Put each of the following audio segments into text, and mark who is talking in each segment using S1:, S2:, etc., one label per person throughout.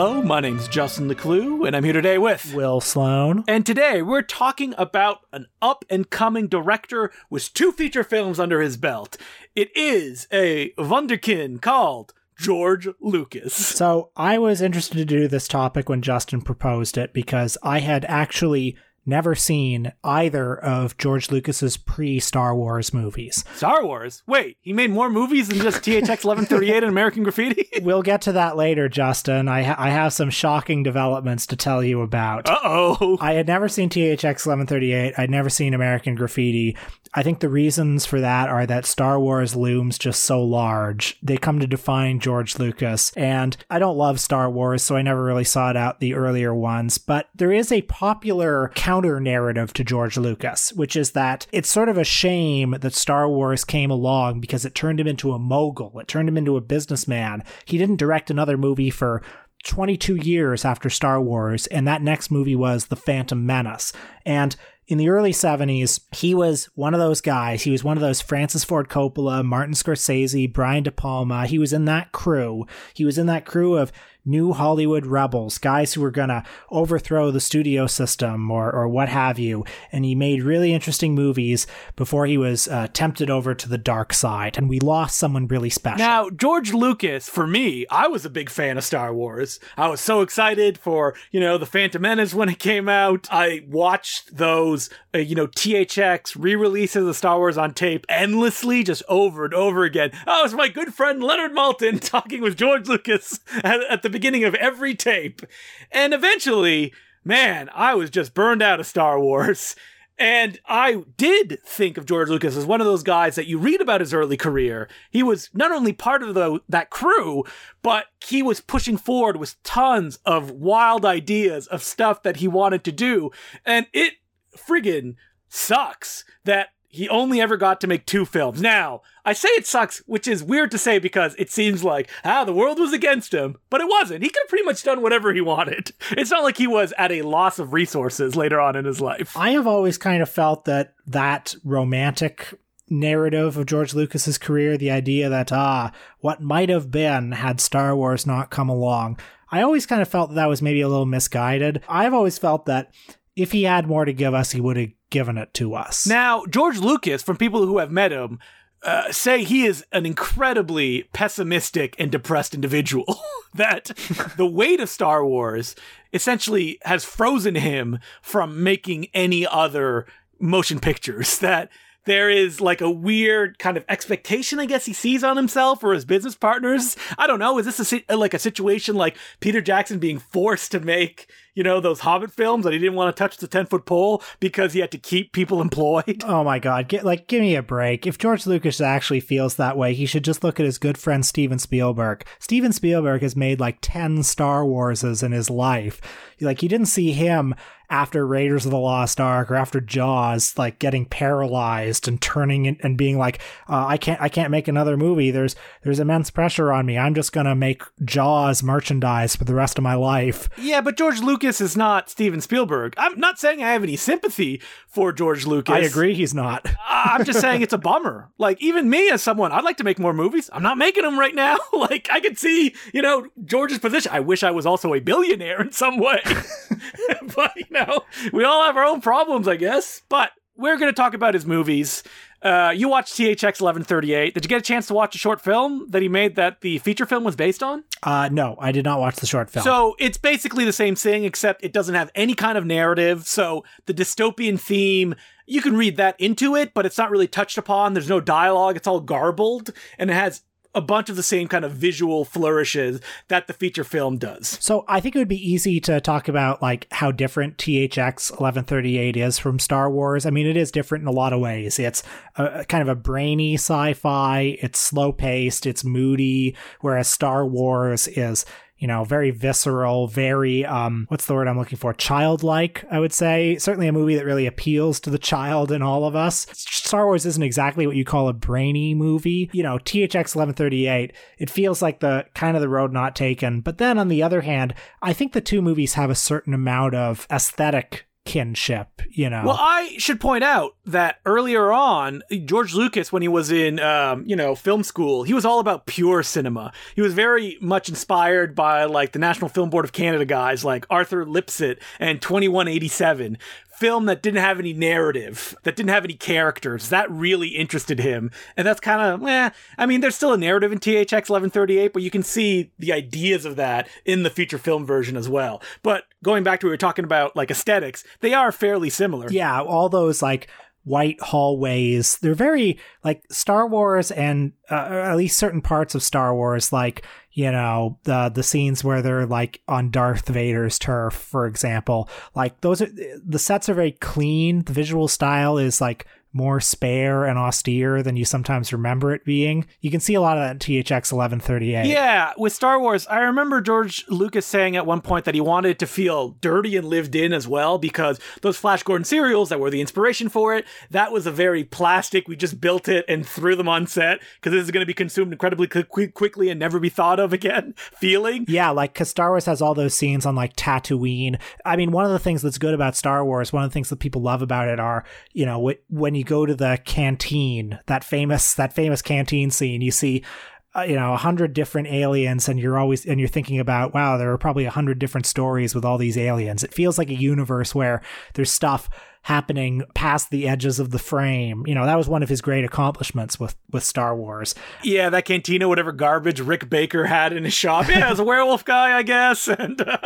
S1: Hello, my name's Justin Decloux, and I'm here today with
S2: Will Sloan.
S1: And today we're talking about an up and coming director with two feature films under his belt. It is a Wunderkind called George Lucas.
S2: So I was interested to do this topic when Justin proposed it because I had actually never seen either of George Lucas's pre Star Wars movies.
S1: Star Wars? Wait, he made more movies than just THX 1138 and American Graffiti?
S2: we'll get to that later, Justin. I, ha- I have some shocking developments to tell you about.
S1: Uh oh.
S2: I had never seen THX 1138. I'd never seen American Graffiti. I think the reasons for that are that Star Wars looms just so large. They come to define George Lucas. And I don't love Star Wars, so I never really sought out the earlier ones. But there is a popular counter narrative to George Lucas, which is that it's sort of a shame that Star Wars came along because it turned him into a mogul, it turned him into a businessman. He didn't direct another movie for 22 years after Star Wars, and that next movie was The Phantom Menace. And in the early 70s, he was one of those guys. He was one of those Francis Ford Coppola, Martin Scorsese, Brian De Palma. He was in that crew. He was in that crew of new Hollywood rebels, guys who were going to overthrow the studio system or, or what have you. And he made really interesting movies before he was uh, tempted over to the dark side. And we lost someone really special.
S1: Now, George Lucas, for me, I was a big fan of Star Wars. I was so excited for, you know, The Phantom Menace when it came out. I watched those, uh, you know, THX re releases of Star Wars on tape endlessly, just over and over again. Oh, it's my good friend Leonard Maltin talking with George Lucas at, at the beginning of every tape. And eventually, man, I was just burned out of Star Wars. And I did think of George Lucas as one of those guys that you read about his early career. He was not only part of the, that crew, but he was pushing forward with tons of wild ideas of stuff that he wanted to do. And it friggin' sucks that he only ever got to make two films. Now, I say it sucks, which is weird to say because it seems like, ah, the world was against him, but it wasn't. He could have pretty much done whatever he wanted. It's not like he was at a loss of resources later on in his life.
S2: I have always kind of felt that that romantic narrative of George Lucas's career, the idea that, ah, what might have been had Star Wars not come along, I always kind of felt that, that was maybe a little misguided. I've always felt that if he had more to give us, he would have given it to us.
S1: Now, George Lucas, from people who have met him, uh, say he is an incredibly pessimistic and depressed individual. that the weight of Star Wars essentially has frozen him from making any other motion pictures. That there is like a weird kind of expectation, I guess, he sees on himself or his business partners. I don't know. Is this a, like a situation like Peter Jackson being forced to make, you know, those Hobbit films that he didn't want to touch the 10 foot pole because he had to keep people employed?
S2: Oh my God. Get, like, give me a break. If George Lucas actually feels that way, he should just look at his good friend Steven Spielberg. Steven Spielberg has made like 10 Star Warses in his life. Like, you didn't see him after Raiders of the Lost Ark or after Jaws, like getting paralyzed and turning and being like, uh, I can't, I can't make another movie. There's, there's immense pressure on me. I'm just gonna make Jaws merchandise for the rest of my life.
S1: Yeah, but George Lucas is not Steven Spielberg. I'm not saying I have any sympathy for George Lucas.
S2: I agree, he's not.
S1: I'm just saying it's a bummer. Like even me as someone, I'd like to make more movies. I'm not making them right now. like I could see, you know, George's position. I wish I was also a billionaire in some way. but you know, we all have our own problems, I guess. But we're going to talk about his movies. Uh, you watched THX 1138. Did you get a chance to watch a short film that he made that the feature film was based on?
S2: Uh, no, I did not watch the short film.
S1: So it's basically the same thing, except it doesn't have any kind of narrative. So the dystopian theme, you can read that into it, but it's not really touched upon. There's no dialogue. It's all garbled, and it has a bunch of the same kind of visual flourishes that the feature film does.
S2: So I think it would be easy to talk about like how different THX 1138 is from Star Wars. I mean, it is different in a lot of ways. It's a, kind of a brainy sci-fi. It's slow paced. It's moody. Whereas Star Wars is you know, very visceral, very um what's the word I'm looking for? Childlike, I would say. Certainly a movie that really appeals to the child in all of us. Star Wars isn't exactly what you call a brainy movie. You know, THX 1138, it feels like the kind of the road not taken. But then on the other hand, I think the two movies have a certain amount of aesthetic kinship, you know.
S1: Well, I should point out that earlier on, George Lucas, when he was in, um, you know, film school, he was all about pure cinema. He was very much inspired by like the National Film Board of Canada guys like Arthur Lipsett and 2187, film that didn't have any narrative, that didn't have any characters. That really interested him. And that's kind of, eh, I mean, there's still a narrative in THX 1138, but you can see the ideas of that in the feature film version as well. But going back to what we were talking about, like aesthetics, they are fairly similar.
S2: Yeah, all those like white hallways. They're very like Star Wars and uh, at least certain parts of Star Wars, like you know the the scenes where they're like on Darth Vader's turf, for example. Like those are the sets are very clean. The visual style is like more spare and austere than you sometimes remember it being. You can see a lot of that in THX 1138.
S1: Yeah, with Star Wars, I remember George Lucas saying at one point that he wanted it to feel dirty and lived in as well because those Flash Gordon serials that were the inspiration for it, that was a very plastic, we just built it and threw them on set because this is going to be consumed incredibly quick- quickly and never be thought of again feeling.
S2: Yeah, like because Star Wars has all those scenes on like Tatooine. I mean, one of the things that's good about Star Wars, one of the things that people love about it are, you know, when you go to the canteen, that famous that famous canteen scene, you see uh, you know a hundred different aliens and you're always and you're thinking about wow there are probably a hundred different stories with all these aliens. It feels like a universe where there's stuff happening past the edges of the frame. You know, that was one of his great accomplishments with with Star Wars.
S1: Yeah, that cantina, whatever garbage Rick Baker had in his shop. Yeah, it was a werewolf guy, I guess, and uh,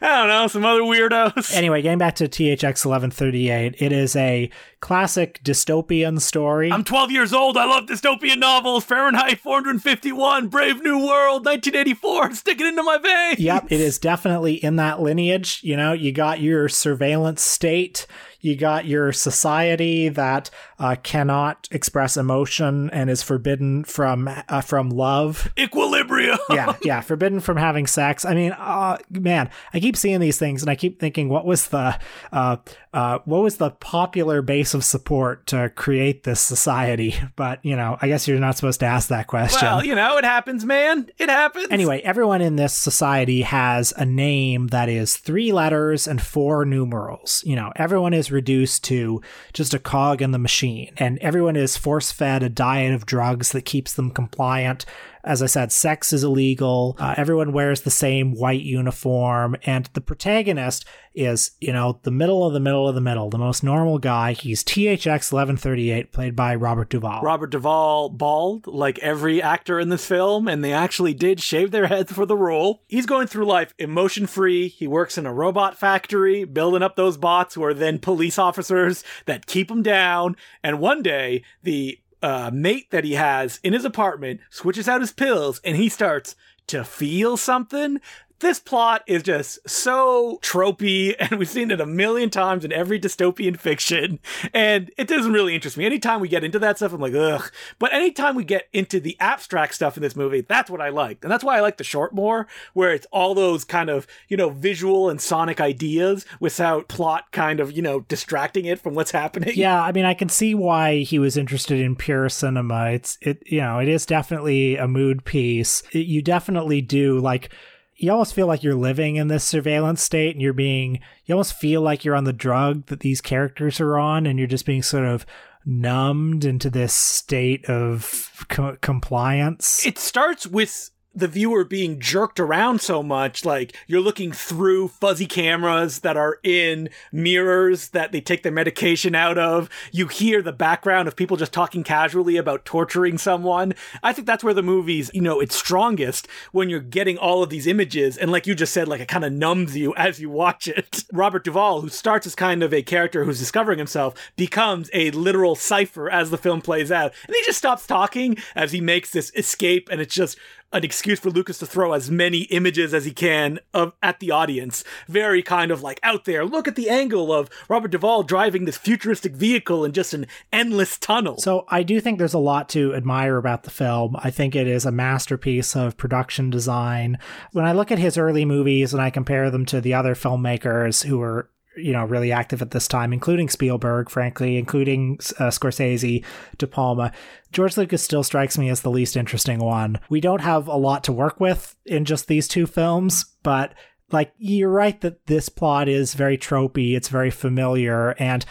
S1: I don't know, some other weirdos.
S2: Anyway, getting back to THX 1138, it is a classic dystopian story.
S1: I'm 12 years old. I love dystopian novels. Fahrenheit 451, Brave New World, 1984. Stick it into my veins.
S2: Yep, it is definitely in that lineage. You know, you got your surveillance state you got your society that uh, cannot express emotion and is forbidden from uh, from love.
S1: Equilibrium.
S2: yeah, yeah, forbidden from having sex. I mean, uh, man, I keep seeing these things and I keep thinking, what was the uh, uh, what was the popular base of support to create this society? But you know, I guess you're not supposed to ask that question.
S1: Well, you know, it happens, man. It happens.
S2: Anyway, everyone in this society has a name that is three letters and four numerals. You know, everyone is reduced to just a cog in the machine, and everyone is force fed a diet of drugs that keeps them compliant as I said, sex is illegal. Uh, everyone wears the same white uniform. And the protagonist is, you know, the middle of the middle of the middle, the most normal guy. He's THX 1138, played by Robert Duvall.
S1: Robert Duvall, bald, like every actor in this film, and they actually did shave their heads for the role. He's going through life emotion free. He works in a robot factory, building up those bots who are then police officers that keep him down. And one day, the uh, mate that he has in his apartment switches out his pills and he starts to feel something this plot is just so tropey, and we've seen it a million times in every dystopian fiction, and it doesn't really interest me. Anytime we get into that stuff, I'm like, ugh. But anytime we get into the abstract stuff in this movie, that's what I like. And that's why I like the short more, where it's all those kind of, you know, visual and sonic ideas without plot kind of, you know, distracting it from what's happening.
S2: Yeah, I mean, I can see why he was interested in pure cinema. It's, it, you know, it is definitely a mood piece. It, you definitely do, like, you almost feel like you're living in this surveillance state and you're being you almost feel like you're on the drug that these characters are on and you're just being sort of numbed into this state of co- compliance.
S1: It starts with the viewer being jerked around so much like you're looking through fuzzy cameras that are in mirrors that they take their medication out of. You hear the background of people just talking casually about torturing someone. I think that's where the movie's you know it's strongest when you're getting all of these images. And like you just said like it kind of numbs you as you watch it. Robert duvall who starts as kind of a character who's discovering himself becomes a literal cipher as the film plays out. And he just stops talking as he makes this escape. And it's just an excuse for Lucas to throw as many images as he can of at the audience. Very kind of like out there. Look at the angle of Robert Duvall driving this futuristic vehicle in just an endless tunnel.
S2: So I do think there's a lot to admire about the film. I think it is a masterpiece of production design. When I look at his early movies and I compare them to the other filmmakers who were you know really active at this time, including Spielberg, frankly, including uh, Scorsese, De Palma. George Lucas still strikes me as the least interesting one. We don't have a lot to work with in just these two films, but like you're right that this plot is very tropey, it's very familiar, and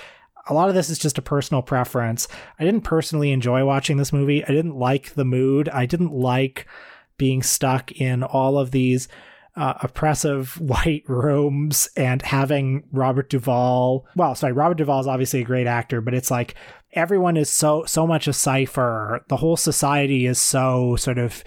S2: a lot of this is just a personal preference. I didn't personally enjoy watching this movie. I didn't like the mood. I didn't like being stuck in all of these uh, oppressive white rooms and having Robert Duvall. Well, sorry, Robert Duvall is obviously a great actor, but it's like everyone is so so much a cipher. The whole society is so sort of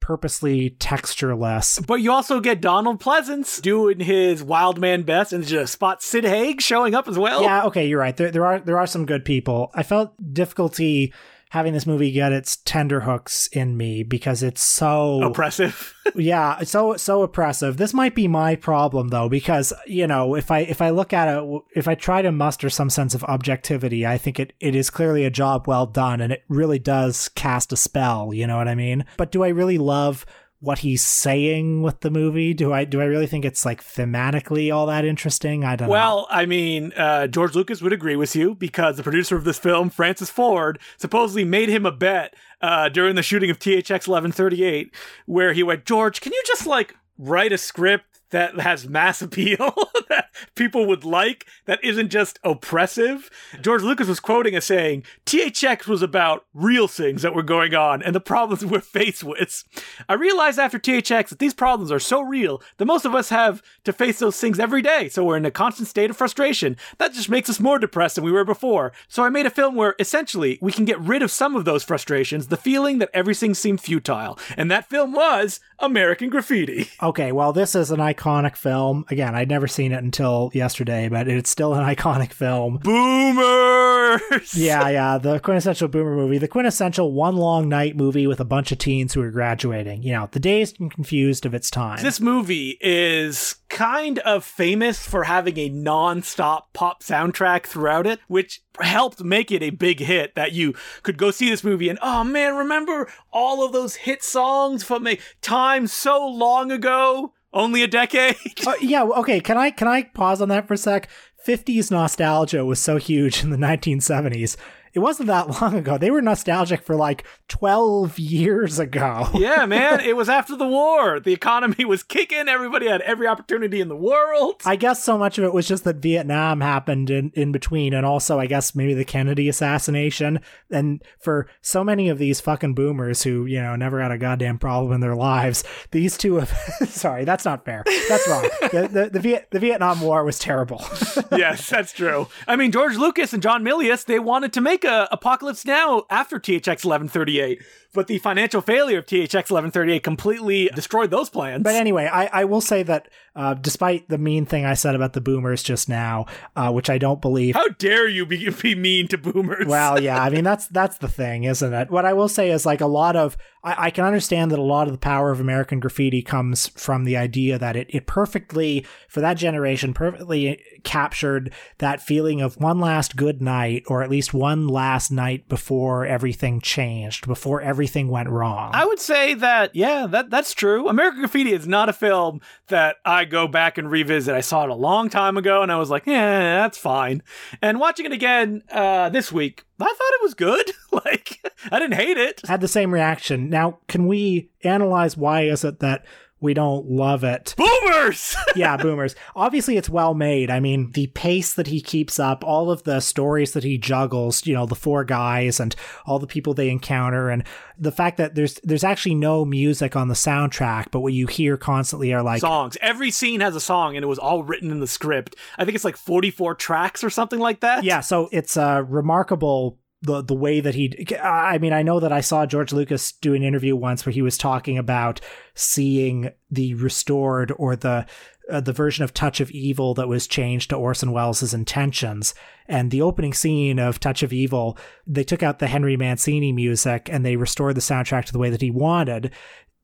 S2: purposely textureless.
S1: But you also get Donald Pleasence doing his wild man best, and just spot Sid Haig showing up as well.
S2: Yeah, okay, you're right. There, there are there are some good people. I felt difficulty having this movie get its tender hooks in me because it's so
S1: oppressive.
S2: yeah, it's so so oppressive. This might be my problem though because you know, if I if I look at it if I try to muster some sense of objectivity, I think it it is clearly a job well done and it really does cast a spell, you know what I mean? But do I really love what he's saying with the movie. Do I do I really think it's like thematically all that interesting? I don't
S1: well,
S2: know.
S1: I mean, uh, George Lucas would agree with you because the producer of this film, Francis Ford, supposedly made him a bet uh, during the shooting of THX 1138, where he went, George, can you just like write a script that has mass appeal that people would like that isn't just oppressive. George Lucas was quoting as saying, THX was about real things that were going on and the problems we're faced with. I realized after THX that these problems are so real that most of us have to face those things every day, so we're in a constant state of frustration. That just makes us more depressed than we were before. So I made a film where essentially we can get rid of some of those frustrations, the feeling that everything seemed futile. And that film was American Graffiti.
S2: Okay, well, this is an iconic film. Again, I'd never seen it until yesterday, but it's still an iconic film.
S1: Boomers!
S2: yeah, yeah, the quintessential boomer movie, the quintessential one long night movie with a bunch of teens who are graduating. You know, the dazed and confused of its time.
S1: This movie is kind of famous for having a non-stop pop soundtrack throughout it, which helped make it a big hit that you could go see this movie and oh man, remember all of those hit songs from a time so long ago? Only a decade?
S2: uh, yeah, okay, can I can I pause on that for a sec? 50s nostalgia was so huge in the 1970s it wasn't that long ago. They were nostalgic for like 12 years ago.
S1: yeah, man. It was after the war. The economy was kicking. Everybody had every opportunity in the world.
S2: I guess so much of it was just that Vietnam happened in, in between. And also, I guess maybe the Kennedy assassination. And for so many of these fucking boomers who, you know, never had a goddamn problem in their lives, these two have. sorry, that's not fair. That's wrong. the, the, the, Viet, the Vietnam War was terrible.
S1: yes, that's true. I mean, George Lucas and John Milius, they wanted to make a Apocalypse Now after THX 1138 but the financial failure of THX 1138 completely destroyed those plans.
S2: But anyway, I, I will say that uh, despite the mean thing I said about the boomers just now, uh, which I don't believe.
S1: How dare you be, be mean to boomers?
S2: well, yeah, I mean that's that's the thing, isn't it? What I will say is like a lot of I, I can understand that a lot of the power of American graffiti comes from the idea that it it perfectly for that generation perfectly captured that feeling of one last good night or at least one last night before everything changed, before everything everything went wrong.
S1: I would say that, yeah, that that's true. American Graffiti is not a film that I go back and revisit. I saw it a long time ago, and I was like, yeah, that's fine. And watching it again uh, this week, I thought it was good. like, I didn't hate it.
S2: Had the same reaction. Now, can we analyze why is it that we don't love it.
S1: Boomers!
S2: yeah, boomers. Obviously, it's well made. I mean, the pace that he keeps up, all of the stories that he juggles, you know, the four guys and all the people they encounter, and the fact that there's there's actually no music on the soundtrack, but what you hear constantly are like
S1: songs. Every scene has a song, and it was all written in the script. I think it's like 44 tracks or something like that.
S2: Yeah, so it's a remarkable the the way that he I mean I know that I saw George Lucas do an interview once where he was talking about seeing the restored or the uh, the version of Touch of Evil that was changed to Orson Welles' intentions. And the opening scene of Touch of Evil, they took out the Henry Mancini music and they restored the soundtrack to the way that he wanted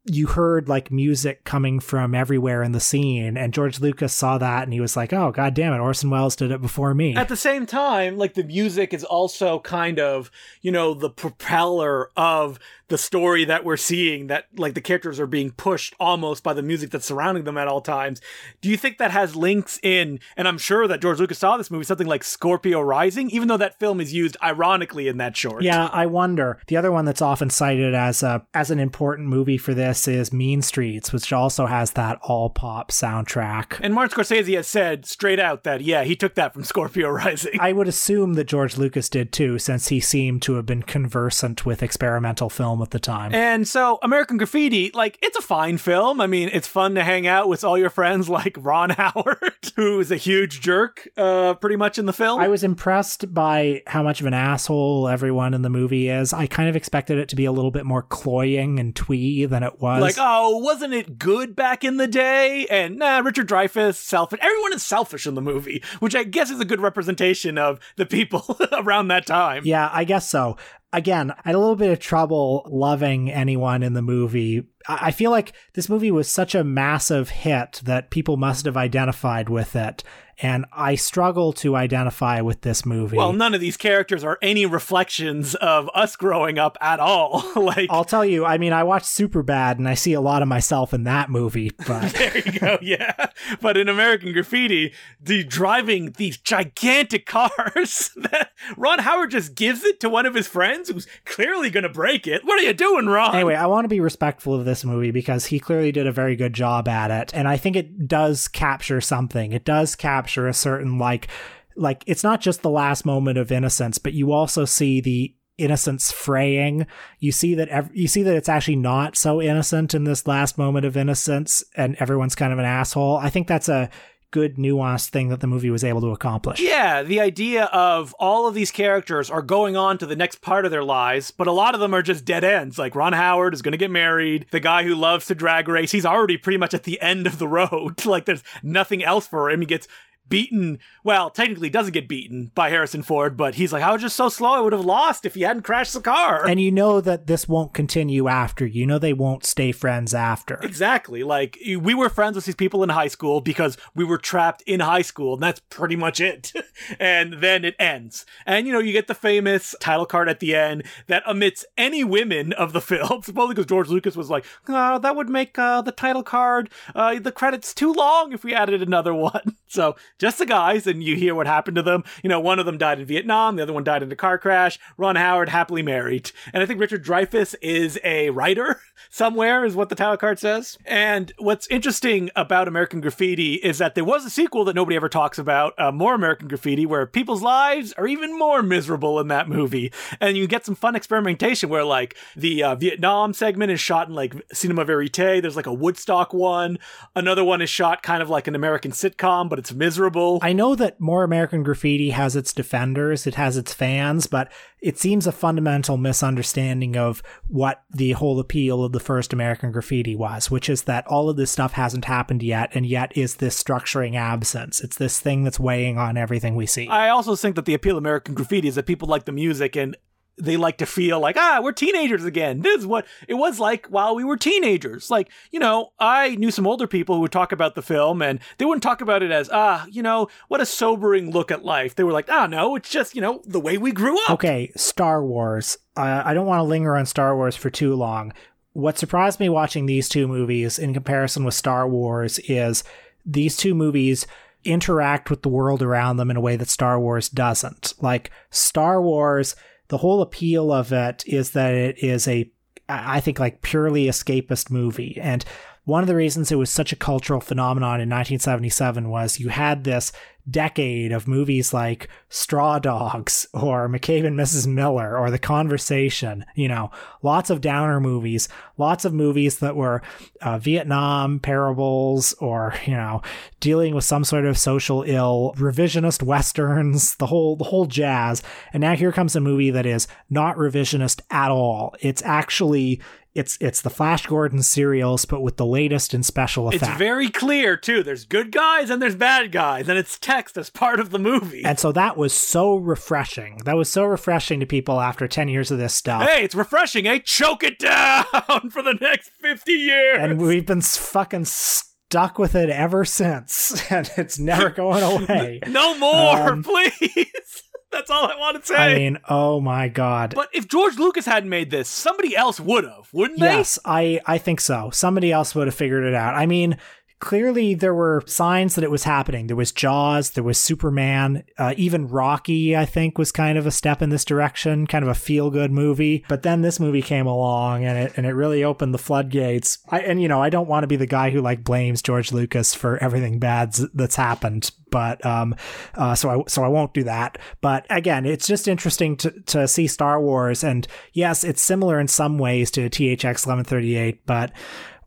S2: you heard like music coming from everywhere in the scene and george lucas saw that and he was like oh god damn it orson welles did it before me.
S1: At the same time like the music is also kind of you know the propeller of the story that we're seeing that like the characters are being pushed almost by the music that's surrounding them at all times. Do you think that has links in and i'm sure that george lucas saw this movie something like scorpio rising even though that film is used ironically in that short?
S2: Yeah i wonder. The other one that's often cited as a as an important movie for this this is Mean Streets, which also has that all pop soundtrack.
S1: And Martin Scorsese has said straight out that, yeah, he took that from Scorpio Rising.
S2: I would assume that George Lucas did too, since he seemed to have been conversant with experimental film at the time.
S1: And so, American Graffiti, like, it's a fine film. I mean, it's fun to hang out with all your friends like Ron Howard, who is a huge jerk, uh, pretty much in the film.
S2: I was impressed by how much of an asshole everyone in the movie is. I kind of expected it to be a little bit more cloying and twee than it was.
S1: Like, oh, wasn't it good back in the day? And nah, Richard Dreyfuss, selfish. Everyone is selfish in the movie, which I guess is a good representation of the people around that time.
S2: Yeah, I guess so. Again, I had a little bit of trouble loving anyone in the movie. I feel like this movie was such a massive hit that people must have identified with it and I struggle to identify with this movie.
S1: Well, none of these characters are any reflections of us growing up at all. like
S2: I'll tell you, I mean, I watched Superbad and I see a lot of myself in that movie, but
S1: there you go. Yeah. But in American Graffiti, the driving these gigantic cars that Ron Howard just gives it to one of his friends who's clearly going to break it. What are you doing, Ron?
S2: Anyway, I want to be respectful of this movie because he clearly did a very good job at it, and I think it does capture something. It does capture capture a certain like like it's not just the last moment of innocence, but you also see the innocence fraying. You see that ev- you see that it's actually not so innocent in this last moment of innocence, and everyone's kind of an asshole. I think that's a good nuanced thing that the movie was able to accomplish.
S1: Yeah, the idea of all of these characters are going on to the next part of their lives, but a lot of them are just dead ends. Like Ron Howard is going to get married. The guy who loves to drag race, he's already pretty much at the end of the road. like there's nothing else for him. He gets beaten. Well, technically doesn't get beaten by Harrison Ford, but he's like, I was just so slow, I would have lost if he hadn't crashed the car.
S2: And you know that this won't continue after. You know they won't stay friends after.
S1: Exactly. Like we were friends with these people in high school because we were trapped in high school, and that's pretty much it. and then it ends. And you know, you get the famous title card at the end that omits any women of the film, supposedly because George Lucas was like, oh, that would make uh, the title card, uh, the credits too long if we added another one. So just the guys, and you hear what happened to them. You know, one of them died in Vietnam, the other one died in a car crash. Ron Howard happily married, and I think Richard Dreyfuss is a writer somewhere, is what the title card says. And what's interesting about American Graffiti is that there was a sequel that nobody ever talks about, uh, more American Graffiti, where people's lives are even more miserable in that movie, and you get some fun experimentation where like the uh, Vietnam segment is shot in like cinema verite. There's like a Woodstock one. Another one is shot kind of like an American sitcom, but it's miserable.
S2: I know that More American Graffiti has its defenders, it has its fans, but it seems a fundamental misunderstanding of what the whole appeal of the first American Graffiti was, which is that all of this stuff hasn't happened yet, and yet is this structuring absence. It's this thing that's weighing on everything we see.
S1: I also think that the appeal of American Graffiti is that people like the music and they like to feel like ah we're teenagers again. This is what it was like while we were teenagers. Like you know i knew some older people who would talk about the film and they wouldn't talk about it as ah you know what a sobering look at life. They were like ah no it's just you know the way we grew up.
S2: Okay star wars. Uh, i don't want to linger on star wars for too long. What surprised me watching these two movies in comparison with star wars is these two movies interact with the world around them in a way that star wars doesn't. Like star wars the whole appeal of it is that it is a I think like purely escapist movie. And one of the reasons it was such a cultural phenomenon in 1977 was you had this decade of movies like Straw Dogs or McCabe and Mrs. Miller or The Conversation, you know, lots of downer movies, lots of movies that were uh, Vietnam parables or, you know, dealing with some sort of social ill, revisionist westerns, the whole the whole jazz. And now here comes a movie that is not revisionist at all. It's actually it's it's the Flash Gordon serials, but with the latest in special effects.
S1: It's very clear too. There's good guys and there's bad guys, and it's text as part of the movie.
S2: And so that was so refreshing. That was so refreshing to people after ten years of this stuff.
S1: Hey, it's refreshing, eh? Choke it down for the next fifty years.
S2: And we've been fucking. stuck with it ever since, and it's never going away.
S1: no more, um, please. That's all I want to say. I
S2: mean, oh my god.
S1: But if George Lucas hadn't made this, somebody else would have, wouldn't
S2: they? Yes, I I think so. Somebody else would have figured it out. I mean, clearly there were signs that it was happening. There was Jaws, there was Superman, uh, even Rocky, I think, was kind of a step in this direction, kind of a feel good movie. But then this movie came along and it, and it really opened the floodgates. I, and, you know, I don't want to be the guy who like blames George Lucas for everything bad that's happened. But um, uh, so I so I won't do that. But again, it's just interesting to to see Star Wars, and yes, it's similar in some ways to THX 1138, but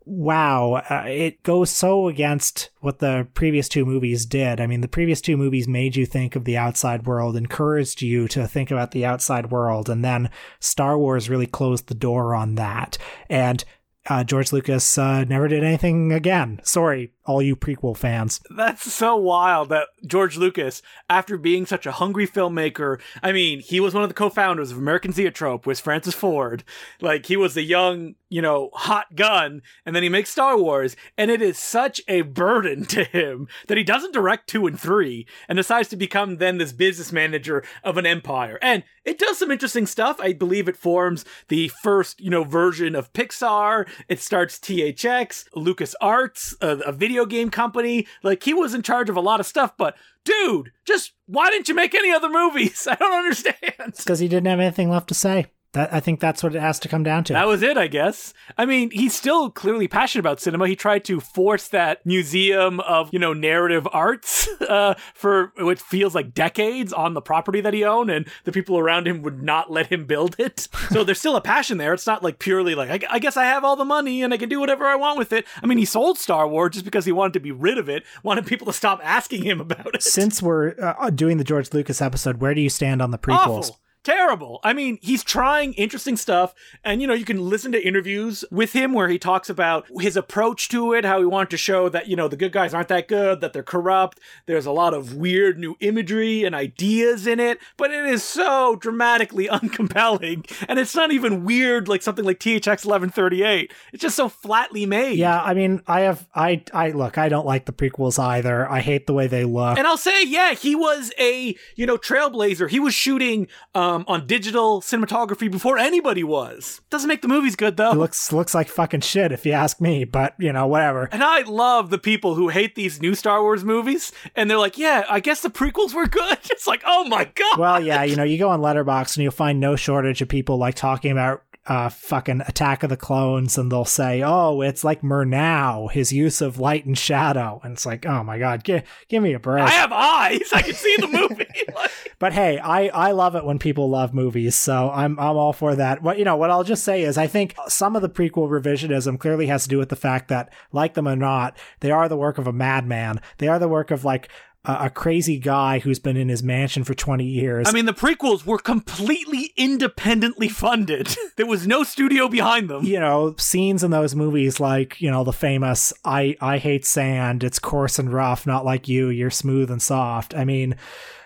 S2: wow, uh, it goes so against what the previous two movies did. I mean, the previous two movies made you think of the outside world, encouraged you to think about the outside world, and then Star Wars really closed the door on that. And uh, George Lucas uh, never did anything again. Sorry, all you prequel fans.
S1: That's so wild that George Lucas, after being such a hungry filmmaker, I mean, he was one of the co-founders of American Zoetrope with Francis Ford. Like he was a young, you know, hot gun, and then he makes Star Wars, and it is such a burden to him that he doesn't direct two and three, and decides to become then this business manager of an empire. And it does some interesting stuff. I believe it forms the first, you know, version of Pixar. It starts THX, Lucas Arts, a, a video game company. Like he was in charge of a lot of stuff, but dude, just why didn't you make any other movies? I don't understand.
S2: It's because he didn't have anything left to say. That, I think that's what it has to come down to.
S1: That was it, I guess. I mean, he's still clearly passionate about cinema. He tried to force that museum of, you know, narrative arts uh, for what feels like decades on the property that he owned, and the people around him would not let him build it. So there's still a passion there. It's not like purely like, I, I guess I have all the money and I can do whatever I want with it. I mean, he sold Star Wars just because he wanted to be rid of it, wanted people to stop asking him about it.
S2: Since we're uh, doing the George Lucas episode, where do you stand on the prequels?
S1: Awful terrible. I mean, he's trying interesting stuff, and you know, you can listen to interviews with him where he talks about his approach to it, how he wanted to show that, you know, the good guys aren't that good, that they're corrupt. There's a lot of weird new imagery and ideas in it, but it is so dramatically uncompelling, and it's not even weird like something like THX 1138. It's just so flatly made.
S2: Yeah, I mean, I have, I, I look, I don't like the prequels either. I hate the way they look.
S1: And I'll say, yeah, he was a, you know, trailblazer. He was shooting, um, um, on digital cinematography before anybody was. Doesn't make the movies good though.
S2: It looks looks like fucking shit if you ask me, but you know whatever.
S1: And I love the people who hate these new Star Wars movies, and they're like, "Yeah, I guess the prequels were good." It's like, oh my god.
S2: Well, yeah, you know, you go on Letterboxd and you'll find no shortage of people like talking about uh, fucking Attack of the Clones, and they'll say, "Oh, it's like Murnau, his use of light and shadow," and it's like, "Oh my god, give give me a break." I
S1: have eyes; I can see the movie.
S2: but hey, I I love it when people love movies, so I'm I'm all for that. What you know, what I'll just say is, I think some of the prequel revisionism clearly has to do with the fact that, like them or not, they are the work of a madman. They are the work of like a crazy guy who's been in his mansion for 20 years.
S1: I mean, the prequels were completely independently funded. there was no studio behind them.
S2: You know, scenes in those movies like, you know, the famous I I hate sand, it's coarse and rough, not like you, you're smooth and soft. I mean,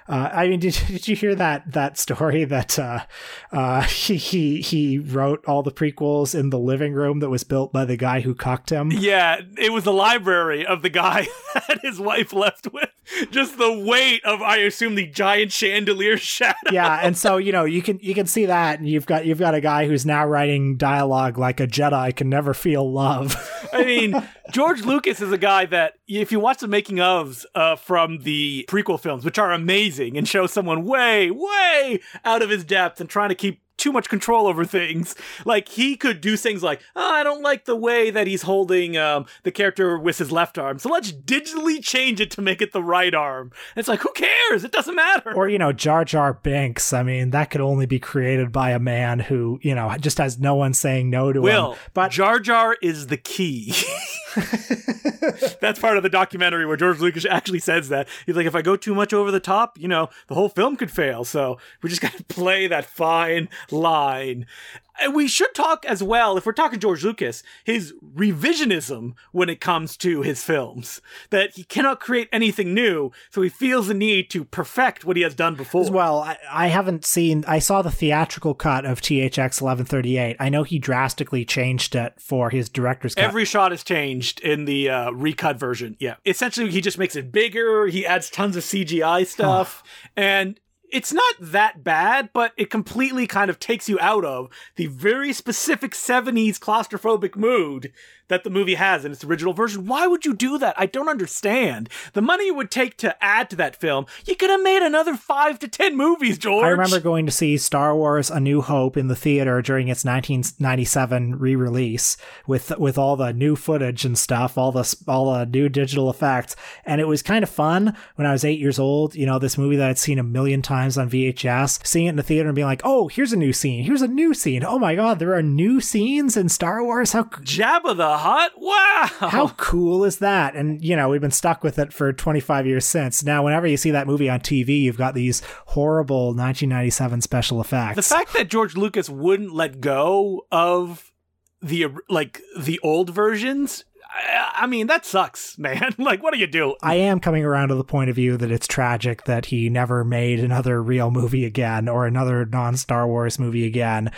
S2: uh, I mean, did, did you hear that that story that uh, uh, he, he he wrote all the prequels in the living room that was built by the guy who cocked him?
S1: Yeah, it was the library of the guy that his wife left with. Just the weight of, I assume, the giant chandelier shadow.
S2: Yeah, and so you know you can you can see that, and you've got you've got a guy who's now writing dialogue like a Jedi can never feel love.
S1: I mean, George Lucas is a guy that if you watch the making ofs uh, from the prequel films, which are amazing and show someone way, way out of his depth and trying to keep too much control over things. Like he could do things like, oh, I don't like the way that he's holding um, the character with his left arm, so let's digitally change it to make it the right arm. And it's like, who cares? It doesn't matter.
S2: Or you know, Jar Jar Binks. I mean, that could only be created by a man who you know just has no one saying no to
S1: Will,
S2: him.
S1: But Jar Jar is the key. That's part of the documentary where George Lucas actually says that. He's like, if I go too much over the top, you know, the whole film could fail. So we just got to play that fine line. And we should talk as well, if we're talking George Lucas, his revisionism when it comes to his films. That he cannot create anything new, so he feels the need to perfect what he has done before.
S2: As well, I, I haven't seen, I saw the theatrical cut of THX 1138. I know he drastically changed it for his director's cut.
S1: Every shot is changed in the uh, recut version, yeah. Essentially, he just makes it bigger, he adds tons of CGI stuff, and it's not that bad, but it completely kind of takes you out of the very specific 70s claustrophobic mood that the movie has in its original version. Why would you do that? I don't understand. The money it would take to add to that film, you could have made another five to ten movies, George.
S2: I remember going to see Star Wars: A New Hope in the theater during its 1997 re-release with with all the new footage and stuff, all the all the new digital effects, and it was kind of fun when I was eight years old. You know, this movie that I'd seen a million times on VHS, seeing it in the theater and being like, "Oh, here's a new scene. Here's a new scene. Oh my god, there are new scenes in Star Wars. How
S1: Jabba the Hutt? Wow.
S2: how cool is that? And you know, we've been stuck with it for 25 years since. Now, whenever you see that movie on TV, you've got these horrible 1997 special effects.
S1: The fact that George Lucas wouldn't let go of the like the old versions I mean, that sucks, man. like, what do you do?
S2: I am coming around to the point of view that it's tragic that he never made another real movie again or another non Star Wars movie again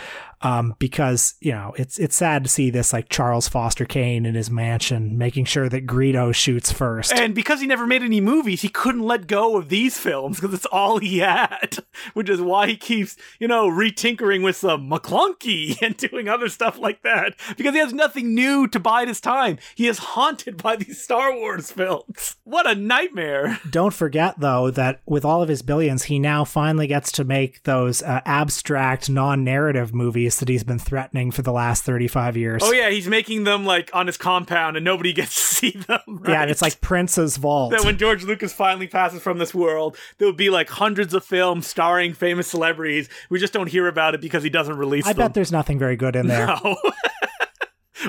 S2: um, because you know it's it's sad to see this like Charles Foster Kane in his mansion making sure that Greedo shoots first.
S1: And because he never made any movies, he couldn't let go of these films because it's all he had, which is why he keeps you know retinkering with some Maclunkey and doing other stuff like that because he has nothing new to bide his time. He is haunted by these Star Wars films. What a nightmare!
S2: Don't forget though that with all of his billions, he now finally gets to make those uh, abstract, non-narrative movies that he's been threatening for the last 35 years.
S1: Oh yeah, he's making them like on his compound and nobody gets to see them. Right?
S2: Yeah, and it's like Prince's vault.
S1: That when George Lucas finally passes from this world, there will be like hundreds of films starring famous celebrities. We just don't hear about it because he doesn't release them.
S2: I
S1: them.
S2: bet there's nothing very good in there.
S1: No.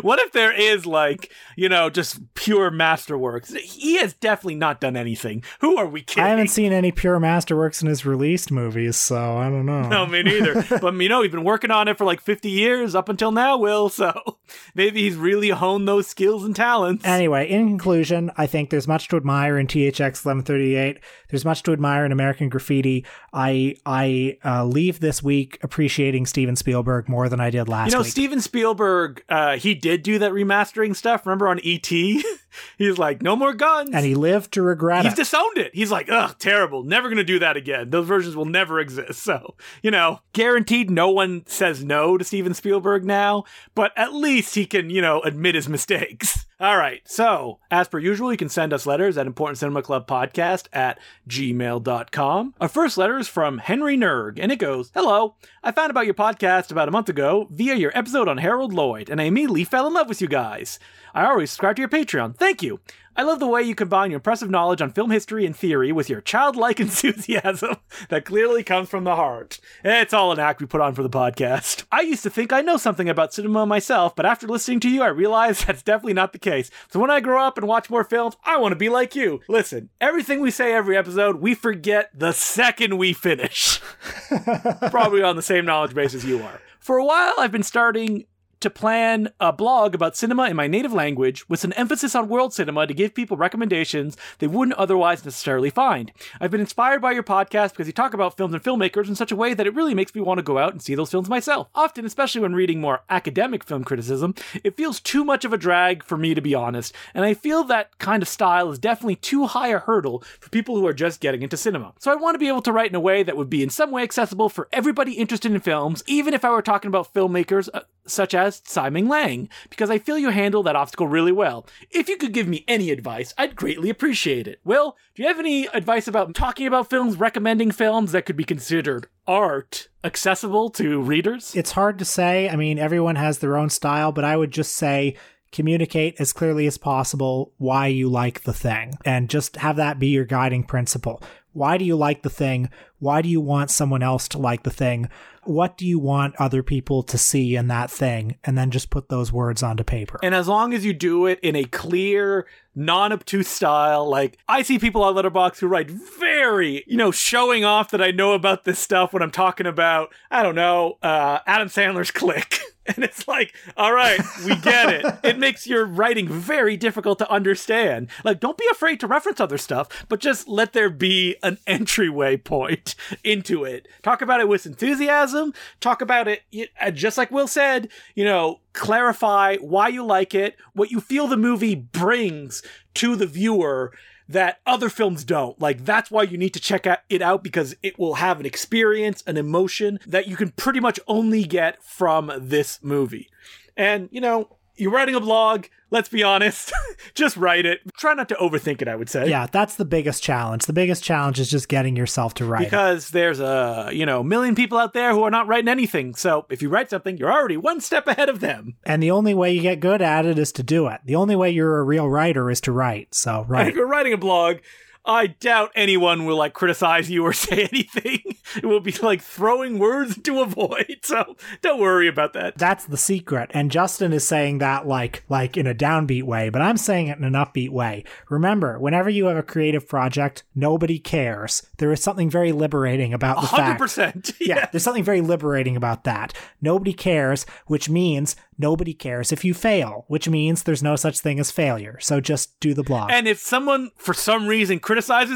S1: What if there is like, you know, just pure masterworks? He has definitely not done anything. Who are we kidding?
S2: I haven't seen any pure masterworks in his released movies, so I don't know.
S1: No, me neither. but you know, he's been working on it for like 50 years up until now, Will, so maybe he's really honed those skills and talents.
S2: Anyway, in conclusion, I think there's much to admire in THX 1138. There's much to admire in American Graffiti. I I uh, leave this week appreciating Steven Spielberg more than I did last
S1: You know,
S2: week.
S1: Steven Spielberg, uh, he did do that remastering stuff. Remember on ET? He's like, no more guns.
S2: and he lived to regret
S1: He's
S2: it.
S1: He's disowned it. He's like, ugh, terrible. Never going to do that again. Those versions will never exist. So, you know, guaranteed no one says no to Steven Spielberg now, but at least he can, you know, admit his mistakes. All right. So, as per usual, you can send us letters at Important Cinema Club Podcast at gmail.com. Our first letter is from Henry Nerg, and it goes Hello. I found about your podcast about a month ago via your episode on Harold Lloyd, and I immediately fell in love with you guys. I already subscribe to your Patreon. Thank you. I love the way you combine your impressive knowledge on film history and theory with your childlike enthusiasm that clearly comes from the heart. It's all an act we put on for the podcast. I used to think I know something about cinema myself, but after listening to you, I realized that's definitely not the case. So when I grow up and watch more films, I want to be like you. Listen, everything we say every episode, we forget the second we finish. Probably on the same knowledge base as you are. For a while, I've been starting to plan a blog about cinema in my native language with an emphasis on world cinema to give people recommendations they wouldn't otherwise necessarily find. I've been inspired by your podcast because you talk about films and filmmakers in such a way that it really makes me want to go out and see those films myself. Often, especially when reading more academic film criticism, it feels too much of a drag for me to be honest, and I feel that kind of style is definitely too high a hurdle for people who are just getting into cinema. So I want to be able to write in a way that would be in some way accessible for everybody interested in films, even if I were talking about filmmakers uh, such as Simon Lang, because I feel you handle that obstacle really well. If you could give me any advice, I'd greatly appreciate it. Will, do you have any advice about talking about films, recommending films that could be considered art accessible to readers?
S2: it's hard to say. I mean, everyone has their own style, but I would just say communicate as clearly as possible why you like the thing and just have that be your guiding principle. Why do you like the thing? Why do you want someone else to like the thing? What do you want other people to see in that thing? And then just put those words onto paper.
S1: And as long as you do it in a clear, non-obtuse style, like I see people on Letterboxd who write very, you know, showing off that I know about this stuff when I'm talking about, I don't know, uh, Adam Sandler's Click. And it's like, all right, we get it. It makes your writing very difficult to understand. Like, don't be afraid to reference other stuff, but just let there be an entryway point into it. Talk about it with enthusiasm. Talk about it, uh, just like Will said, you know, clarify why you like it, what you feel the movie brings to the viewer that other films don't. Like that's why you need to check it out because it will have an experience, an emotion that you can pretty much only get from this movie. And, you know, you're writing a blog, let's be honest, just write it. Try not to overthink it, I would say.
S2: Yeah, that's the biggest challenge. The biggest challenge is just getting yourself to write.
S1: Because it. there's a, you know, million people out there who are not writing anything. So if you write something, you're already one step ahead of them.
S2: And the only way you get good at it is to do it. The only way you're a real writer is to write. So, right.
S1: If you're writing a blog, I doubt anyone will like criticize you or say anything. It will be like throwing words into a void. So don't worry about that.
S2: That's the secret. And Justin is saying that like like in a downbeat way, but I'm saying it in an upbeat way. Remember, whenever you have a creative project, nobody cares. There is something very liberating about the
S1: 100%.
S2: fact. Yeah. yeah, there's something very liberating about that. Nobody cares, which means nobody cares if you fail, which means there's no such thing as failure. So just do the blog.
S1: And if someone for some reason criticizes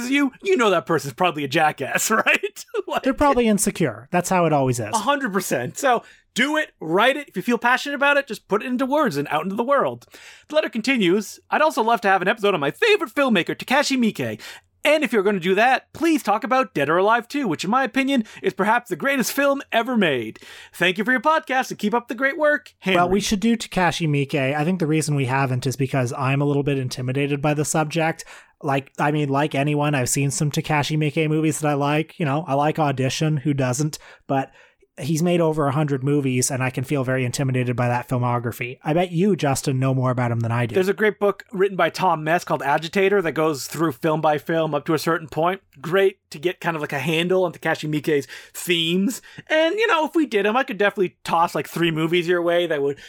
S1: you, you know that person's probably a jackass, right?
S2: like, They're probably insecure. That's how it always is.
S1: 100%. So do it, write it. If you feel passionate about it, just put it into words and out into the world. The letter continues I'd also love to have an episode on my favorite filmmaker, Takashi Miike. And if you're going to do that, please talk about Dead or Alive 2, which, in my opinion, is perhaps the greatest film ever made. Thank you for your podcast and keep up the great work. Henry.
S2: Well, we should do Takashi Miike. I think the reason we haven't is because I'm a little bit intimidated by the subject. Like, I mean, like anyone, I've seen some Takashi Miike movies that I like. You know, I like Audition, who doesn't? But he's made over a 100 movies and I can feel very intimidated by that filmography. I bet you, Justin, know more about him than I do.
S1: There's a great book written by Tom Mes called Agitator that goes through film by film up to a certain point. Great to get kind of like a handle on Takashi Miike's themes. And, you know, if we did him, I could definitely toss like three movies your way that would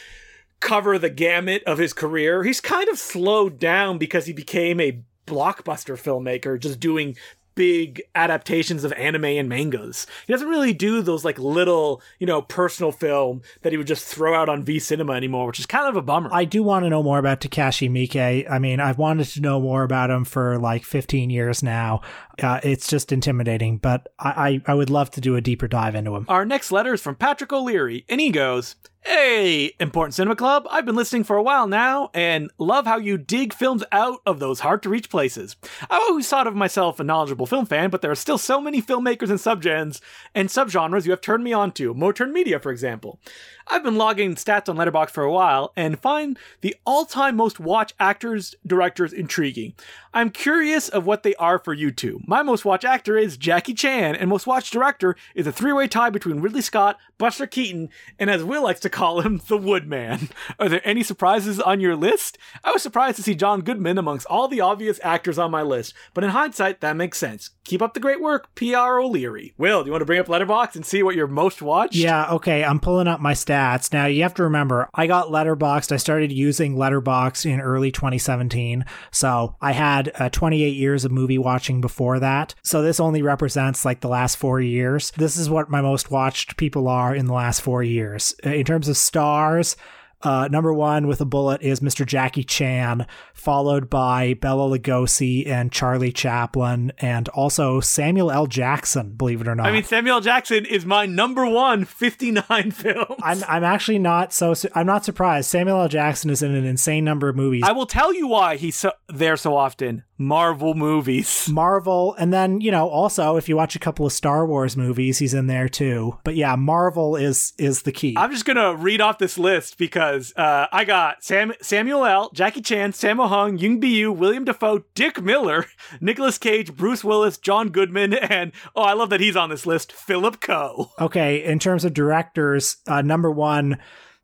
S1: cover the gamut of his career. He's kind of slowed down because he became a blockbuster filmmaker, just doing big adaptations of anime and mangas. He doesn't really do those like little, you know, personal film that he would just throw out on V Cinema anymore, which is kind of a bummer.
S2: I do want to know more about Takashi Miike. I mean, I've wanted to know more about him for like 15 years now. Uh, it's just intimidating, but I, I, I would love to do a deeper dive into him.
S1: Our next letter is from Patrick O'Leary, and he goes, Hey, Important Cinema Club, I've been listening for a while now and love how you dig films out of those hard to reach places. I've always thought of myself a knowledgeable film fan, but there are still so many filmmakers and subgenres and subgenres you have turned me on to, Moturn Media, for example. I've been logging stats on Letterboxd for a while and find the all-time most watched actors directors intriguing. I'm curious of what they are for you two. My most watched actor is Jackie Chan, and most watched director is a three-way tie between Ridley Scott, Buster Keaton, and as Will likes to call him, the Woodman. Are there any surprises on your list? I was surprised to see John Goodman amongst all the obvious actors on my list, but in hindsight, that makes sense. Keep up the great work, PR O'Leary. Will, do you want to bring up Letterboxd and see what you're most watched?
S2: Yeah, okay. I'm pulling up my stats. Now, you have to remember, I got Letterboxd. I started using Letterboxd in early 2017. So I had uh, 28 years of movie watching before that. So this only represents like the last four years. This is what my most watched people are in the last four years. In terms of stars, uh, number one with a bullet is Mr. Jackie Chan, followed by Bela Lugosi and Charlie Chaplin, and also Samuel L. Jackson. Believe it or not.
S1: I mean, Samuel L. Jackson is my number one 59 films.
S2: I'm I'm actually not so I'm not surprised. Samuel L. Jackson is in an insane number of movies.
S1: I will tell you why he's so, there so often. Marvel movies.
S2: Marvel, and then you know also if you watch a couple of Star Wars movies, he's in there too. But yeah, Marvel is is the key.
S1: I'm just gonna read off this list because uh, I got Sam Samuel L, Jackie Chan, Sammo Hung, Yuen Biao, Willem Dafoe, Dick Miller, Nicolas Cage, Bruce Willis, John Goodman, and oh, I love that he's on this list. Philip Ko.
S2: Okay, in terms of directors, uh, number one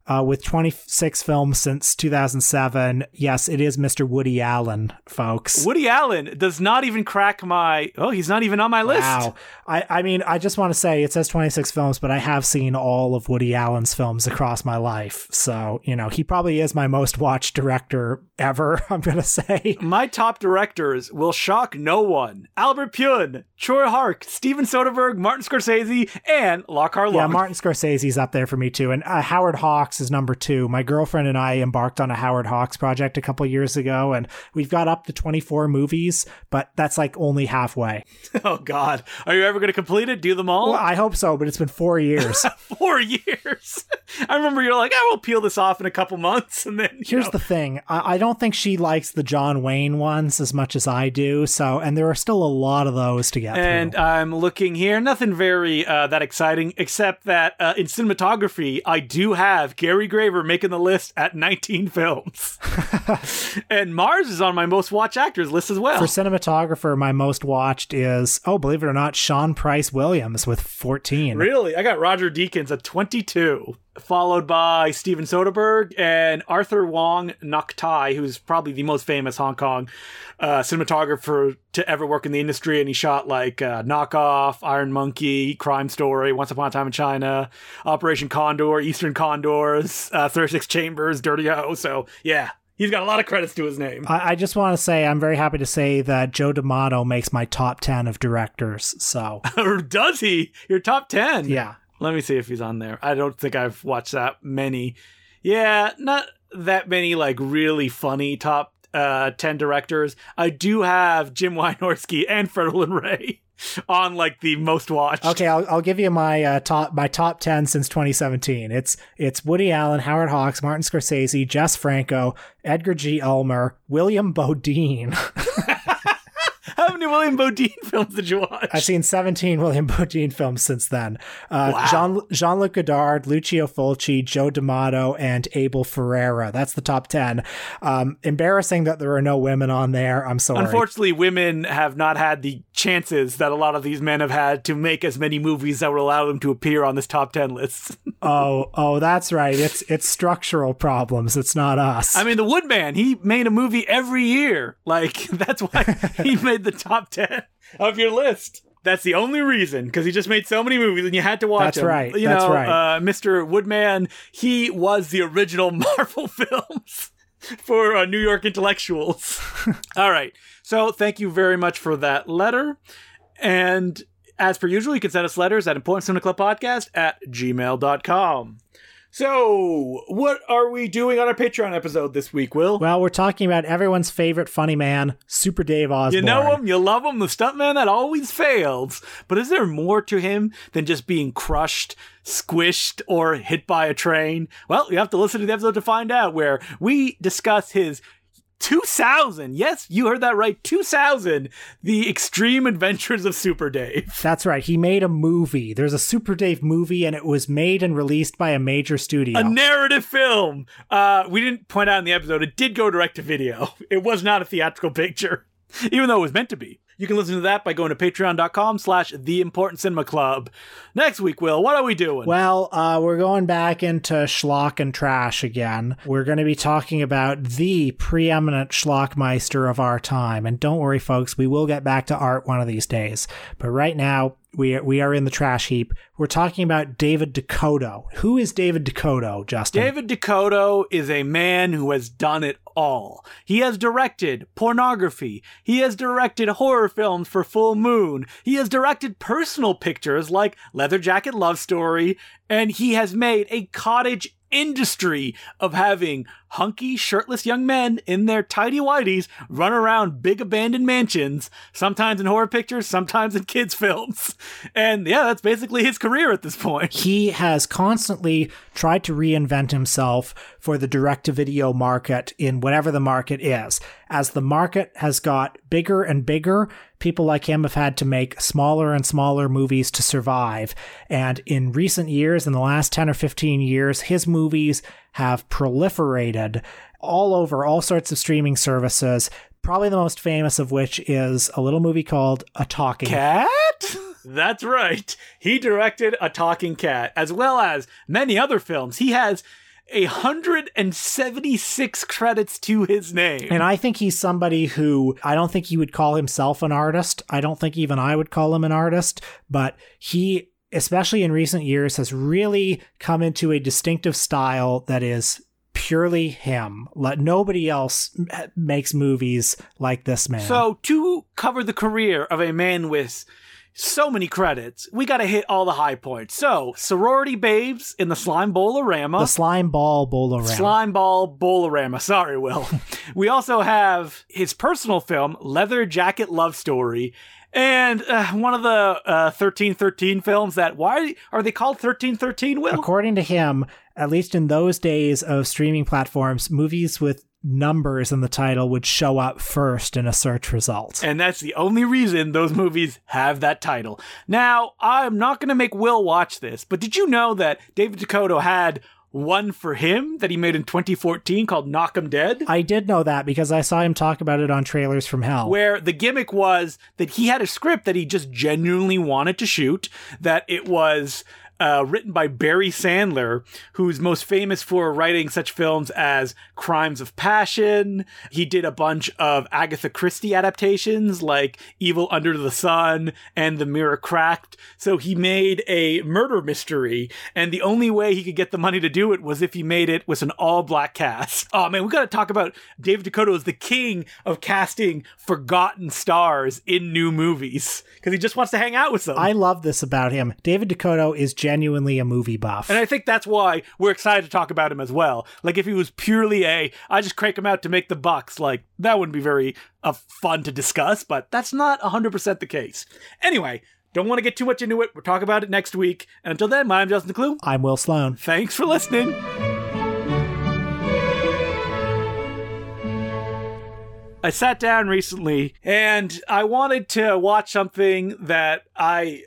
S2: uh, with 26 films since 2007. Yes, it is Mr. Woody Allen, folks.
S1: Woody Allen does not even crack my. Oh, he's not even on my list.
S2: Wow. I, I mean, I just want to say it says 26 films, but I have seen all of Woody Allen's films across my life. So, you know, he probably is my most watched director ever, I'm going to say.
S1: My top directors will shock no one Albert Pyun, Tsui Hark, Steven Soderbergh, Martin Scorsese, and Lau Kar-leung.
S2: Yeah, Martin Scorsese's up there for me too. And uh, Howard Hawks Hawks is number two. My girlfriend and I embarked on a Howard Hawks project a couple years ago, and we've got up to 24 movies, but that's like only halfway.
S1: Oh God, are you ever going to complete it? Do them all?
S2: Well, I hope so, but it's been four years.
S1: Four years. I remember you're like, I will peel this off in a couple months, and then
S2: Here's
S1: know.
S2: the thing. I, I don't think she likes the John Wayne ones as much as I do. So, and there are still a lot of those to get
S1: And
S2: through.
S1: I'm looking here, nothing very uh, that exciting, except that uh, in cinematography, I do have Gary Graver making the list at 19 films. and Mars is on my most watched actors list as well.
S2: For cinematographer, my most watched is, oh, believe it or not, Sean Price Williams with 14.
S1: Really? I got Roger Deakins at 22, followed by Steven Soderbergh and Arthur Wong Nok Tai, who's probably the most famous Hong Kong uh, cinematographer to ever work in the industry. And he shot like uh, Knockoff, Iron Monkey, Crime Story, Once Upon a Time in China, Operation Condor, Eastern Condors, uh, 36 Chambers, Dirty Ho. So, yeah. He's got a lot of credits to his name.
S2: I, I just want to say I'm very happy to say that Joe D'Amato makes my top 10 of directors. So,
S1: does he? Your top 10?
S2: yeah.
S1: Let me see if he's on there. I don't think I've watched that many. Yeah, not that many like really funny top uh 10 directors. I do have Jim Wynorski and Fred Olen Ray on like the most watched.
S2: Okay, I'll, I'll give you my uh, top my top ten since 2017. It's it's Woody Allen, Howard Hawks, Martin Scorsese, Jess Franco, Edgar G. Ulmer, William Beaudine.
S1: How many William Beaudine films did you watch?
S2: I've seen 17 William Beaudine films since then. Uh,
S1: Wow.
S2: Jean Jean Luc Godard, Lucio Fulci, Joe D'Amato, and Abel Ferrara. That's the top 10. Um, embarrassing that there are no women on there. I'm sorry.
S1: Unfortunately, women have not had the chances that a lot of these men have had to make as many movies that would allow them to appear on this top 10 list.
S2: oh, oh, that's right. It's it's structural problems. It's not us.
S1: I mean, The Woodman, he made a movie every year. Like, that's why he made the top 10 of your list. That's the only reason, because he just made so many movies and you had to watch
S2: That's
S1: them.
S2: right,
S1: You
S2: that's
S1: know,
S2: right.
S1: Uh, Mr. Woodman, he was the original Marvel films for uh, New York intellectuals. All right. So thank you very much for that letter. And as per usual, you can send us letters at importantcinemaclubpodcast at gmail.com. So, what are we doing on our Patreon episode this week, Will?
S2: well, we're talking about everyone's favorite funny man, Super Dave Osborne.
S1: You know him, you love him, the stuntman that always fails. But is there more to him than just being crushed, squished, or hit by a train? Well, you have to listen to the episode to find out, where we discuss his 2000, yes, you heard that right, 2000, The Extreme Adventures of Super Dave.
S2: That's right. He made a movie. There's a Super Dave movie, and it was made and released by a major studio.
S1: A narrative film. Uh, we didn't point out in the episode, it did go direct to video. It was not a theatrical picture, even though it was meant to be. You can listen to that by going to patreon.com slash the important cinema club. Next week, Will, what are we doing?
S2: Well, uh, we're going back into schlock and trash again. We're going to be talking about the preeminent schlockmeister of our time. And don't worry, folks, we will get back to art one of these days. But right now, we are, we are in the trash heap. We're talking about David DeCoteau. Who is David DeCoteau, Justin?
S1: David DeCoteau is a man who has done it all. He has directed pornography. He has directed horror films for Full Moon. He has directed personal pictures like Leather Jacket Love Story. And he has made a cottage industry of having hunky, shirtless young men in their tidy whities run around big abandoned mansions, sometimes in horror pictures, sometimes in kids' films. And yeah, that's basically his career at this point.
S2: he has constantly tried to reinvent himself for the direct to video market in whatever the market is. As the market has got bigger and bigger, people like him have had to make smaller and smaller movies to survive. And in recent years, in the last 10 or 15 years, his movies have proliferated all over all sorts of streaming services. Probably the most famous of which is a little movie called A Talking
S1: Cat? That's right. He directed A Talking Cat, as well as many other films. He has a 176 credits to his name.
S2: And I think he's somebody who I don't think he would call himself an artist. I don't think even I would call him an artist, but he, especially in recent years, has really come into a distinctive style that is purely him. Let nobody else makes movies like this man.
S1: So, to cover the career of a man with so many credits. We got to hit all the high points. So, sorority babes in the slime bowlerama.
S2: The slime ball bowlerama.
S1: Slime ball bowlerama. Sorry, Will. we also have his personal film, Leather Jacket Love Story. And uh, one of the uh, 1313 films that, why are they called 1313, Will?
S2: According to him, at least in those days of streaming platforms, movies with numbers in the title would show up first in a search result.
S1: And that's the only reason those movies have that title. Now, I'm not going to make Will watch this, but did you know that David DeCoteau had one for him that he made in 2014 called Knock 'em Dead?
S2: I did know that because I saw him talk about it on Trailers from Hell.
S1: Where the gimmick was that he had a script that he just genuinely wanted to shoot, that it was uh, written by Barry Sandler, who's most famous for writing such films as Crimes of Passion. He did a bunch of Agatha Christie adaptations like Evil Under the Sun and The Mirror Cracked. So he made a murder mystery, and the only way he could get the money to do it was if he made it with an all black cast. Oh man, we gotta talk about David DeCoteau as the king of casting forgotten stars in new movies because he just wants to hang out with them.
S2: I love this about him. David DeCoteau is genuinely a movie buff.
S1: And I think that's why we're excited to talk about him as well. Like if he was purely a, I just crank him out to make the bucks, like that wouldn't be very uh, fun to discuss, but that's not 100% the case. Anyway, don't want to get too much into it. We'll talk about it next week. And until then, I'm Justin Decloux.
S2: I'm Will Sloan.
S1: Thanks for listening. I sat down recently and I wanted to watch something that I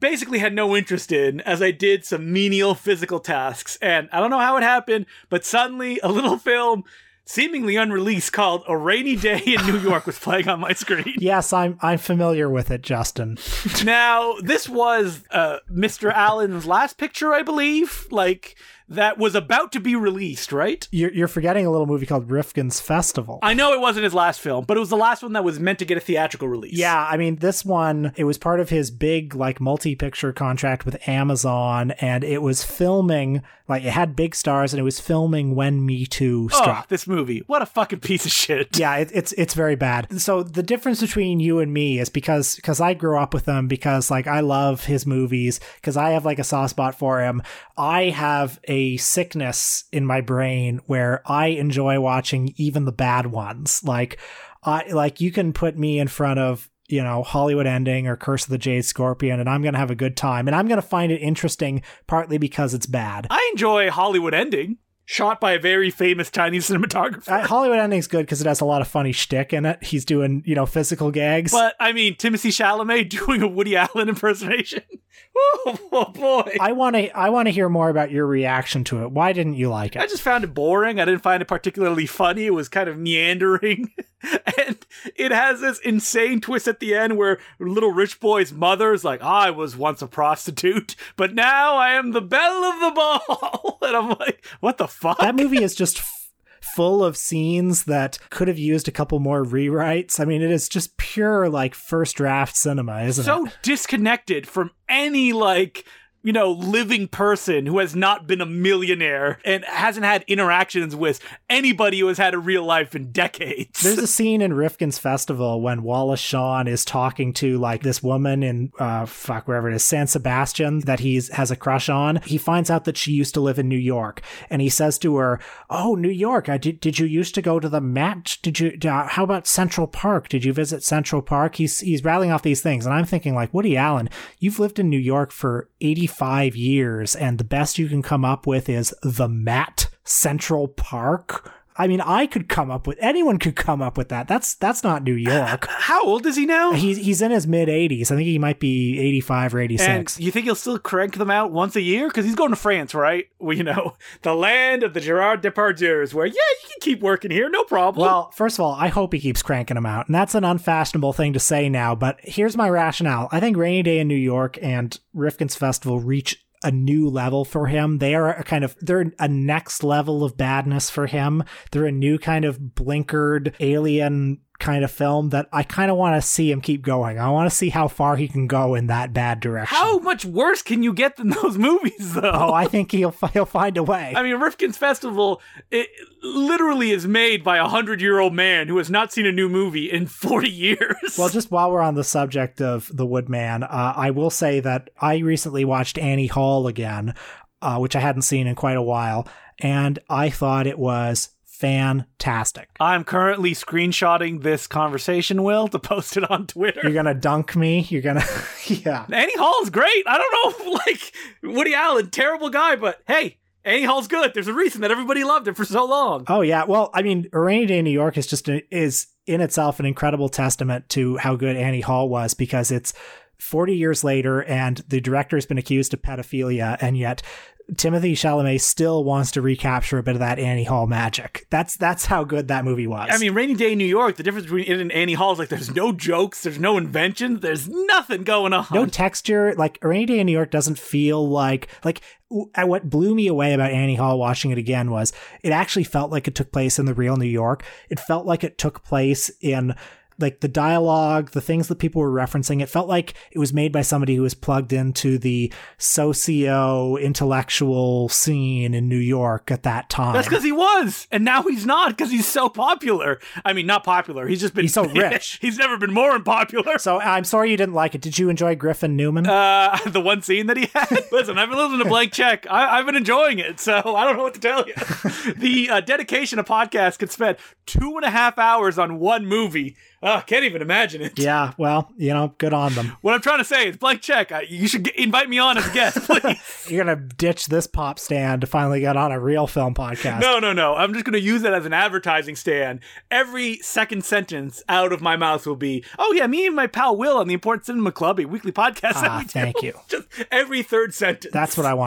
S1: basically had no interest in as I did some menial physical tasks. And I don't know how it happened, but suddenly a little film seemingly unreleased called A Rainy Day in New York was playing on my screen.
S2: Yes, I'm I'm familiar with it, Justin.
S1: Now, this was uh, Mr. Allen's last picture, I believe. Like that was about to be released, right?
S2: You're, you're forgetting a little movie called Rifkin's Festival.
S1: I know it wasn't his last film, but it was the last one that was meant to get a theatrical release.
S2: Yeah, I mean, this one, it was part of his big, like, multi picture contract with Amazon, and it was filming, like, it had big stars, and it was filming when Me Too
S1: Oh, this movie. What a fucking piece of shit.
S2: Yeah, it, it's it's very bad. So the difference between you and me is because because I grew up with him because like I love his movies because I have like a soft spot for him. I have a sickness in my brain where I enjoy watching even the bad ones. Like I like you can put me in front of you know Hollywood Ending or Curse of the Jade Scorpion and I'm to have a good time and I'm to find it interesting partly because it's bad.
S1: I enjoy Hollywood Ending, shot by a very famous Chinese cinematographer.
S2: Uh, Hollywood Ending's good because it has a lot of funny shtick in it. He's doing, you know, physical gags.
S1: but I mean, Timothy Chalamet doing a Woody Allen impersonation. oh, oh, boy.
S2: I want to I want to hear more about your reaction to it. Why didn't you like it?
S1: I just found it boring. I didn't find it particularly funny. It was kind of meandering. and it has this insane twist at the end where little rich boy's mother is like, I was once a prostitute, but now I am the belle of the ball. and I'm like, what the fuck?
S2: That movie is just f- full of scenes that could have used a couple more rewrites. I mean, it is just pure like first draft cinema, isn't
S1: so
S2: it?
S1: So disconnected from any like you know living person who has not been a millionaire and hasn't had interactions with anybody who has had a real life in decades
S2: There's a scene in Rifkin's Festival when Wallace Shawn is talking to like this woman in uh fuck wherever it is San Sebastian that he has a crush on. He finds out that she used to live in New York, and he says to her, "Oh, New York! I did. Did you used to go to the Met? Did you? Uh, how about Central Park? Did you visit Central Park?" He's he's rattling off these things, and I'm thinking like Woody Allen, you've lived in New York for 85 years, and the best you can come up with is the Met Central Park. I mean, I could come up with anyone could come up with that. That's that's not New York.
S1: how old is he now
S2: He's he's in his mid 80s. I think he might be 85 or
S1: and
S2: 86.
S1: you think he'll still crank them out once a year? Because he's going to France, right? Well, you know, the land of the Gerard Depardieu's, where, yeah, you can keep working here, no problem.
S2: Well, first of all, I hope he keeps cranking them out. And that's an unfashionable thing to say now, but here's my rationale. I think Rainy Day in New York and Rifkin's Festival reach a new level for him. They are a kind of they're a next level of badness for him. They're a new kind of blinkered alien kind of film that I kind of want to see him keep going. I want to see how far he can go in that bad direction.
S1: How much worse can you get than those movies, though?
S2: Oh, I think he'll he'll find a way.
S1: I mean, Rifkin's Festival it literally is made by a hundred year old man who has not seen a new movie in forty years.
S2: Well, just while we're on the subject of The Woodman, uh, I will say that I recently watched Annie Hall again, uh, which I hadn't seen in quite a while, and I thought it was fantastic.
S1: I'm currently screenshotting this conversation, Will, to post it on Twitter.
S2: You're gonna dunk me. You're gonna, yeah.
S1: Annie Hall's great. I don't know, like Woody Allen, terrible guy, but hey, Annie Hall's good. There's a reason that everybody loved it for so long.
S2: Oh yeah. Well, I mean, A Rainy Day in New York is just a, is in itself an incredible testament to how good Annie Hall was because it's 40 years later and the director has been accused of pedophilia and yet Timothy Chalamet still wants to recapture a bit of that Annie Hall magic. That's that's how good that movie was.
S1: I mean, Rainy Day in New York, the difference between it and Annie Hall is like there's no jokes, there's no invention, there's nothing going on.
S2: no texture. Like Rainy Day in New York doesn't feel like like uh, what blew me away about Annie Hall watching it again was it actually felt like it took place in the real New York. It felt like it took place in like the dialogue, the things that people were referencing, it felt like it was made by somebody who was plugged into the socio intellectual scene in New York at that time.
S1: That's because he was, and now he's not because he's so popular. I mean, not popular. He's just been
S2: he's so rich.
S1: he's never been more unpopular.
S2: So I'm sorry you didn't like it. Did you enjoy Griffin Newman?
S1: Uh, the one scene that he had. Listen, I've been listening to Blank Check. I, have been enjoying it, so I don't know what to tell you. the uh, dedication of podcast could spend two and a half hours on one movie. Oh, can't even imagine it.
S2: Yeah, well, you know, good on them.
S1: What I'm trying to say is, blank check. You should get, invite me on as a guest, please.
S2: You're gonna ditch this pop stand to finally get on a real film podcast.
S1: No, no, no. I'm just gonna use it as an advertising stand. Every second sentence out of my mouth will be, "Oh yeah, me and my pal Will on the Important Cinema Club, a weekly podcast."
S2: Ah, thank you.
S1: Just every third sentence.
S2: That's what I want.